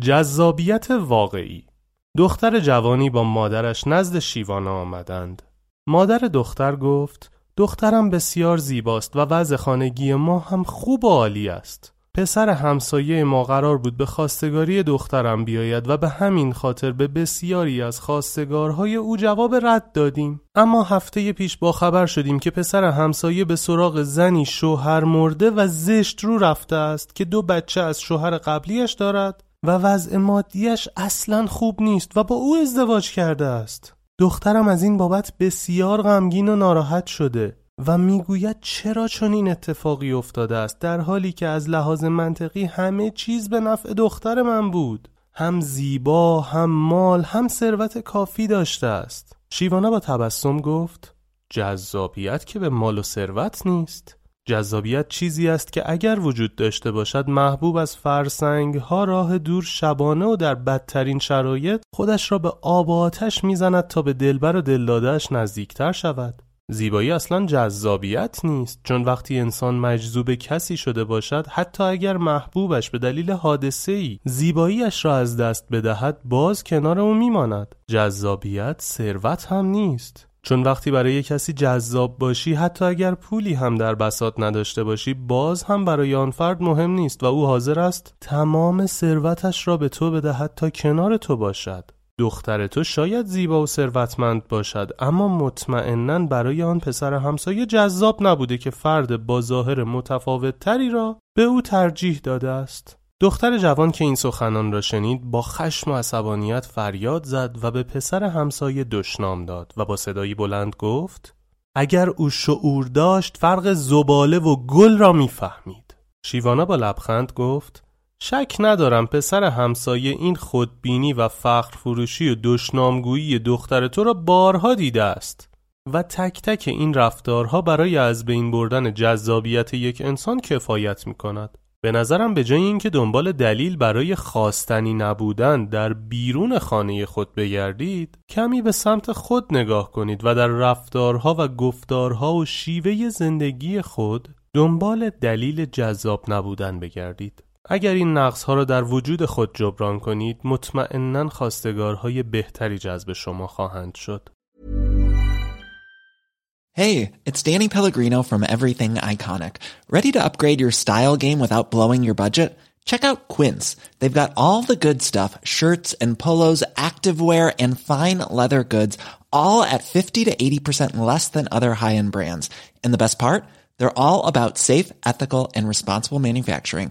جذابیت واقعی. دختر جوانی با مادرش نزد شیوانا آمدند. مادر دختر گفت دخترم بسیار زیباست و وضع خانگی ما هم خوب و عالی است. پسر همسایه ما قرار بود به خواستگاری دخترم بیاید و به همین خاطر به بسیاری از خواستگارهای او جواب رد دادیم. اما هفته پیش با خبر شدیم که پسر همسایه به سراغ زنی شوهر مرده و زشت رو رفته است که دو بچه از شوهر قبلیش دارد و وضع مادیش اصلا خوب نیست و با او ازدواج کرده است. دخترم از این بابت بسیار غمگین و ناراحت شده. و می‌گوید چرا چنین اتفاقی افتاده است در حالی که از لحاظ منطقی همه چیز به نفع دختر من بود. هم زیبا هم مال هم ثروت کافی داشته است. شیوانا با تبسم گفت جذابیت که به مال و ثروت نیست. جذابیت چیزی است که اگر وجود داشته باشد محبوب از فرسنگ ها راه دور شبانه و در بدترین شرایط خودش را به آب و آتش می‌زند تا به دلبر و دلدادهش نزدیکتر شود. زیبایی اصلا جذابیت نیست. چون وقتی انسان مجذوب کسی شده باشد حتی اگر محبوبش به دلیل حادثه ای زیباییش را از دست بدهد باز کنار او میماند. جذابیت ثروت هم نیست. چون وقتی برای کسی جذاب باشی حتی اگر پولی هم در بساط نداشته باشی باز هم برای آن فرد مهم نیست و او حاضر است تمام ثروتش را به تو بدهد تا کنار تو باشد. دختر تو شاید زیبا و ثروتمند باشد اما مطمئنا برای آن پسر همسایه جذاب نبوده که فرد با ظاهر متفاوت تری را به او ترجیح داده است. دختر جوان که این سخنان را شنید با خشم و عصبانیت فریاد زد و به پسر همسایه دشنام داد و با صدایی بلند گفت اگر او شعور داشت فرق زباله و گل را می‌فهمید. شیوانا با لبخند گفت شک ندارم پسر همسایه این خودبینی و فخر فروشی و دشنامگویی دختر تو را بارها دیده است و تک تک این رفتارها برای از بین بردن جذابیت یک انسان کفایت می کند. به نظرم به جای اینکه دنبال دلیل برای خواستنی نبودن در بیرون خانه خود بگردید کمی به سمت خود نگاه کنید و در رفتارها و گفتارها و شیوه زندگی خود دنبال دلیل جذاب نبودن بگردید اگر این نقص ها را در وجود خود جبران کنید مطمئنا خواستگارهای بهتری جذب شما خواهند شد Hey, it's Danny Pellegrino from Everything Iconic. Ready to upgrade your style game without blowing your budget? Check out Quince. They've got all the good stuff, shirts and polos, activewear and fine leather goods, all at 50 to 80% less than other high-end brands. And the best part? They're all about safe, ethical and responsible manufacturing.